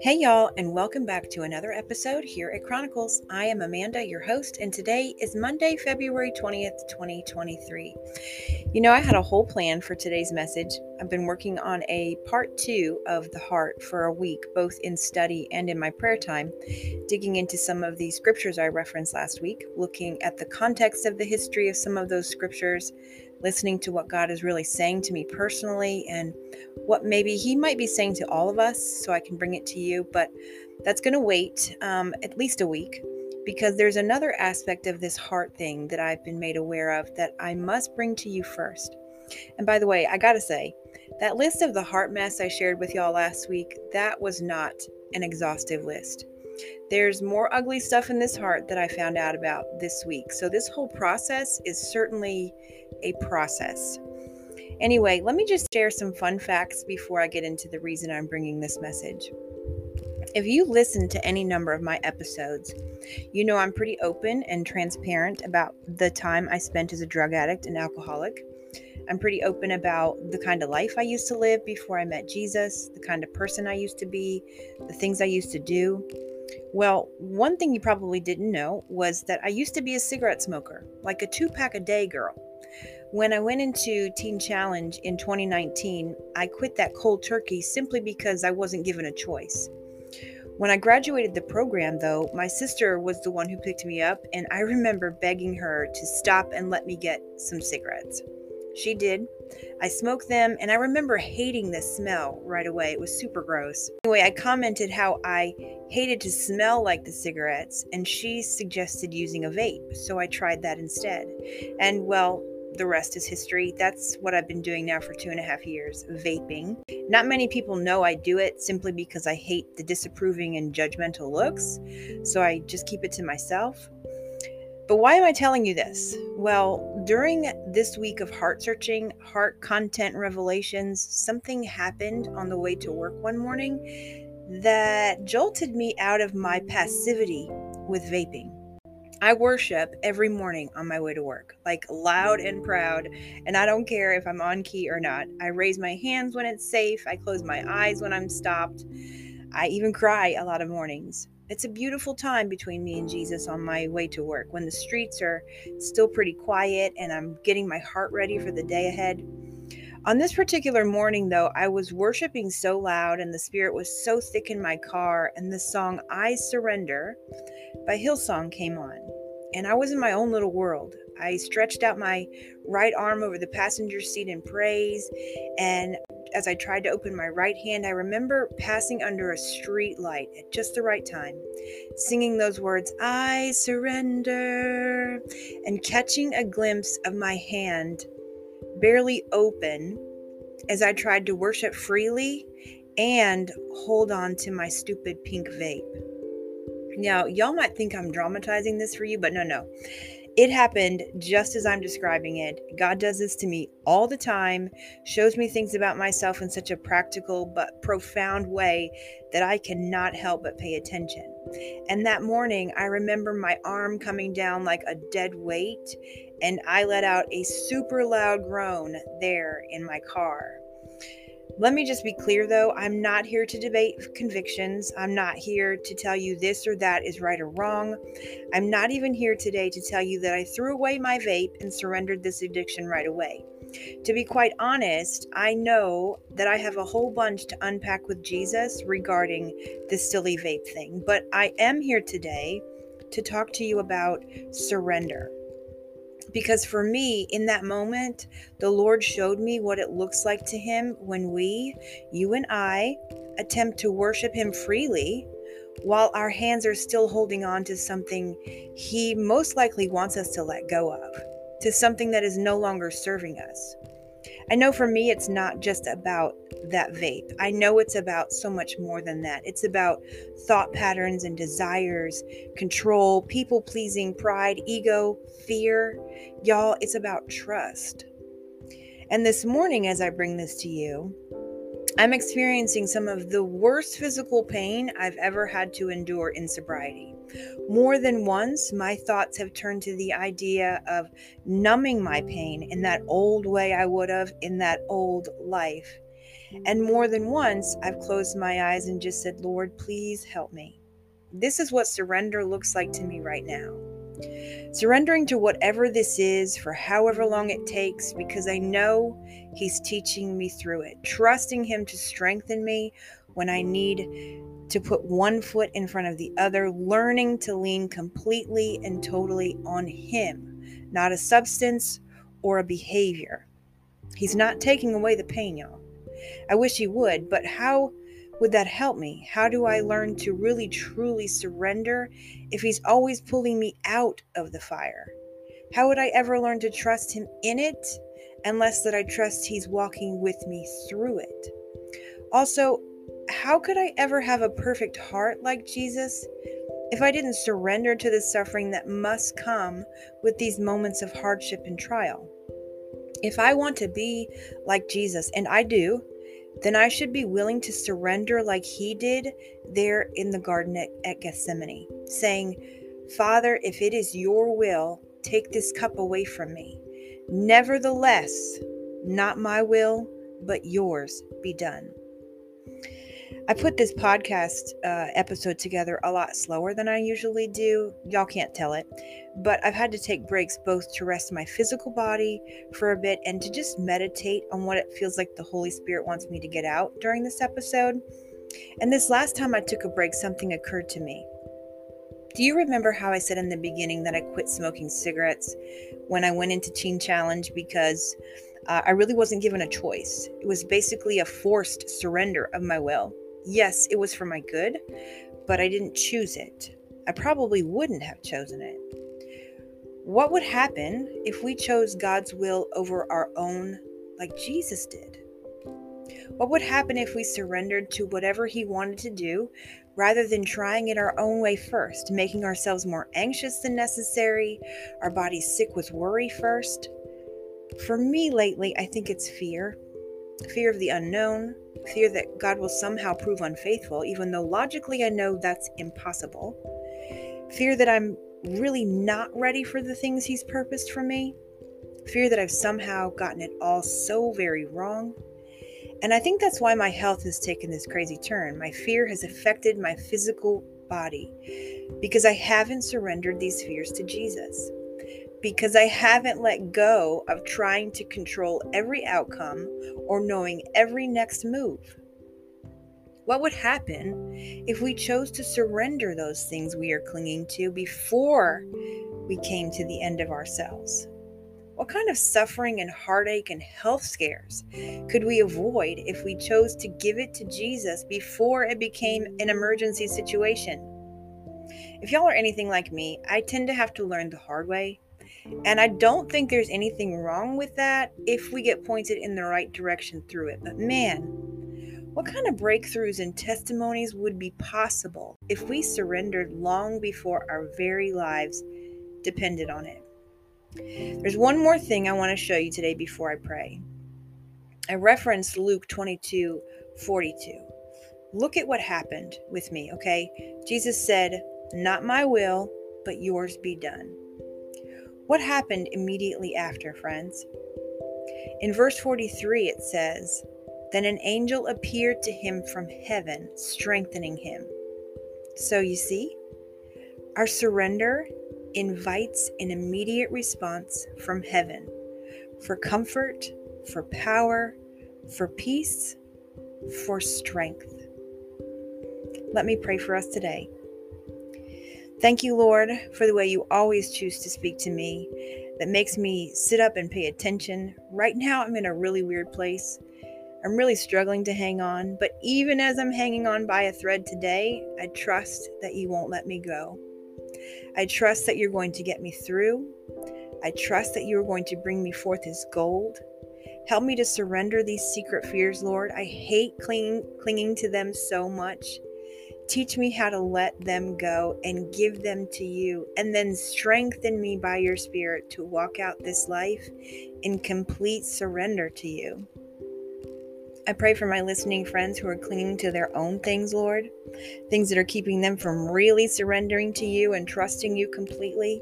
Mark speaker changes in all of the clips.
Speaker 1: Hey, y'all, and welcome back to another episode here at Chronicles. I am Amanda, your host, and today is Monday, February 20th, 2023. You know, I had a whole plan for today's message. I've been working on a part two of the heart for a week, both in study and in my prayer time, digging into some of the scriptures I referenced last week, looking at the context of the history of some of those scriptures, listening to what God is really saying to me personally and what maybe He might be saying to all of us so I can bring it to you. But that's going to wait um, at least a week because there's another aspect of this heart thing that I've been made aware of that I must bring to you first. And by the way, I got to say, that list of the heart mess I shared with y'all last week, that was not an exhaustive list. There's more ugly stuff in this heart that I found out about this week. So, this whole process is certainly a process. Anyway, let me just share some fun facts before I get into the reason I'm bringing this message. If you listen to any number of my episodes, you know I'm pretty open and transparent about the time I spent as a drug addict and alcoholic. I'm pretty open about the kind of life I used to live before I met Jesus, the kind of person I used to be, the things I used to do. Well, one thing you probably didn't know was that I used to be a cigarette smoker, like a two pack a day girl. When I went into Teen Challenge in 2019, I quit that cold turkey simply because I wasn't given a choice. When I graduated the program, though, my sister was the one who picked me up, and I remember begging her to stop and let me get some cigarettes. She did. I smoked them, and I remember hating the smell right away. It was super gross. Anyway, I commented how I hated to smell like the cigarettes, and she suggested using a vape, so I tried that instead. And well, the rest is history. That's what I've been doing now for two and a half years vaping. Not many people know I do it simply because I hate the disapproving and judgmental looks, so I just keep it to myself. But why am I telling you this? Well, during this week of heart searching, heart content revelations, something happened on the way to work one morning that jolted me out of my passivity with vaping. I worship every morning on my way to work, like loud and proud, and I don't care if I'm on key or not. I raise my hands when it's safe, I close my eyes when I'm stopped. I even cry a lot of mornings. It's a beautiful time between me and Jesus on my way to work when the streets are still pretty quiet and I'm getting my heart ready for the day ahead. On this particular morning, though, I was worshiping so loud and the Spirit was so thick in my car, and the song I Surrender by Hillsong came on. And I was in my own little world. I stretched out my right arm over the passenger seat in praise. And as I tried to open my right hand, I remember passing under a street light at just the right time, singing those words, I surrender, and catching a glimpse of my hand barely open as I tried to worship freely and hold on to my stupid pink vape. Now, y'all might think I'm dramatizing this for you, but no, no. It happened just as I'm describing it. God does this to me all the time, shows me things about myself in such a practical but profound way that I cannot help but pay attention. And that morning, I remember my arm coming down like a dead weight, and I let out a super loud groan there in my car. Let me just be clear though, I'm not here to debate convictions. I'm not here to tell you this or that is right or wrong. I'm not even here today to tell you that I threw away my vape and surrendered this addiction right away. To be quite honest, I know that I have a whole bunch to unpack with Jesus regarding this silly vape thing, but I am here today to talk to you about surrender. Because for me, in that moment, the Lord showed me what it looks like to Him when we, you and I, attempt to worship Him freely while our hands are still holding on to something He most likely wants us to let go of, to something that is no longer serving us. I know for me, it's not just about that vape. I know it's about so much more than that. It's about thought patterns and desires, control, people pleasing, pride, ego, fear. Y'all, it's about trust. And this morning, as I bring this to you, I'm experiencing some of the worst physical pain I've ever had to endure in sobriety. More than once, my thoughts have turned to the idea of numbing my pain in that old way I would have in that old life. And more than once, I've closed my eyes and just said, Lord, please help me. This is what surrender looks like to me right now. Surrendering to whatever this is for however long it takes because I know He's teaching me through it. Trusting Him to strengthen me when I need to put one foot in front of the other. Learning to lean completely and totally on Him, not a substance or a behavior. He's not taking away the pain, y'all. I wish He would, but how would that help me? How do I learn to really truly surrender if he's always pulling me out of the fire? How would I ever learn to trust him in it unless that I trust he's walking with me through it? Also, how could I ever have a perfect heart like Jesus if I didn't surrender to the suffering that must come with these moments of hardship and trial? If I want to be like Jesus, and I do, then I should be willing to surrender like he did there in the garden at, at, Gethsemane, saying, Father, if it is your will, take this cup away from me. Nevertheless, not my will, but yours be done. I put this podcast uh, episode together a lot slower than I usually do. Y'all can't tell it, but I've had to take breaks both to rest my physical body for a bit and to just meditate on what it feels like the Holy Spirit wants me to get out during this episode. And this last time I took a break, something occurred to me. Do you remember how I said in the beginning that I quit smoking cigarettes when I went into Teen Challenge because uh, I really wasn't given a choice? It was basically a forced surrender of my will. Yes, it was for my good, but I didn't choose it. I probably wouldn't have chosen it. What would happen if we chose God's will over our own, like Jesus did? What would happen if we surrendered to whatever He wanted to do rather than trying it our own way first, making ourselves more anxious than necessary, our bodies sick with worry first? For me lately, I think it's fear fear of the unknown, fear that God will somehow prove unfaithful, even though logically I know that's impossible, fear that I'm really not ready for the things He's purposed for me, fear that I've somehow gotten it all so very wrong. And I think that's why my health has taken this crazy turn. My fear has affected my physical body because I haven't surrendered these fears to Jesus because I haven't let go of trying to control every outcome or knowing every next move. What would happen if we chose to surrender those things we are clinging to before we came to the end of ourselves? What kind of suffering and heartache and health scares could we avoid if we chose to give it to Jesus before it became an emergency situation? If y'all are anything like me, I tend to have to learn the hard way and I don't think there's anything wrong with that if we get pointed in the right direction through it. But man, what kind of breakthroughs and testimonies would be possible if we surrendered long before our very lives depended on it? There's one more thing I want to show you today before I pray. I referenced Luke 22 42. Look at what happened with me, okay? Jesus said, Not my will, but yours be done. What happened immediately after, friends? In verse 43, it says, Then an angel appeared to him from heaven, strengthening him. So you see, our surrender invites an immediate response from heaven for comfort, for power, for peace, for strength. Let me pray for us today. Thank you, Lord, for the way you always choose to speak to me that makes me sit up and pay attention. Right now, I'm in a really weird place. I'm really struggling to hang on, but even as I'm hanging on by a thread today, I trust that you won't let me go. I trust that you're going to get me through. I trust that you are going to bring me forth as gold. Help me to surrender these secret fears, Lord. I hate clinging, clinging to them so much. Teach me how to let them go and give them to you, and then strengthen me by your Spirit to walk out this life in complete surrender to you. I pray for my listening friends who are clinging to their own things, Lord, things that are keeping them from really surrendering to you and trusting you completely.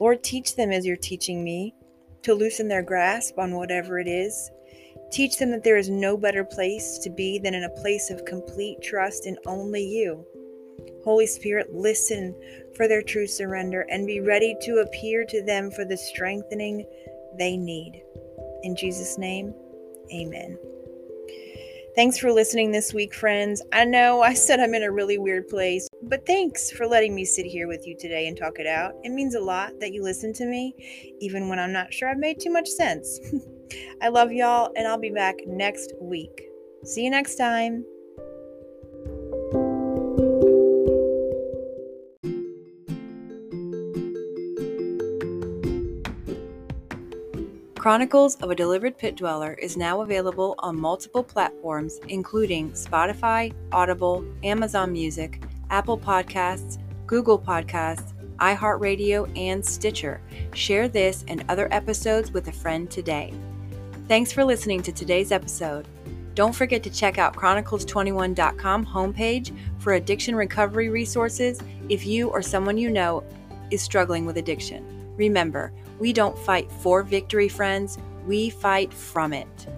Speaker 1: Lord, teach them as you're teaching me to loosen their grasp on whatever it is Teach them that there is no better place to be than in a place of complete trust in only you. Holy Spirit, listen for their true surrender and be ready to appear to them for the strengthening they need. In Jesus' name, amen. Thanks for listening this week, friends. I know I said I'm in a really weird place, but thanks for letting me sit here with you today and talk it out. It means a lot that you listen to me, even when I'm not sure I've made too much sense. I love y'all, and I'll be back next week. See you next time. Chronicles of a Delivered Pit Dweller is now available on multiple platforms, including Spotify, Audible, Amazon Music, Apple Podcasts, Google Podcasts, iHeartRadio, and Stitcher. Share this and other episodes with a friend today. Thanks for listening to today's episode. Don't forget to check out chronicles21.com homepage for addiction recovery resources if you or someone you know is struggling with addiction. Remember, we don't fight for victory, friends, we fight from it.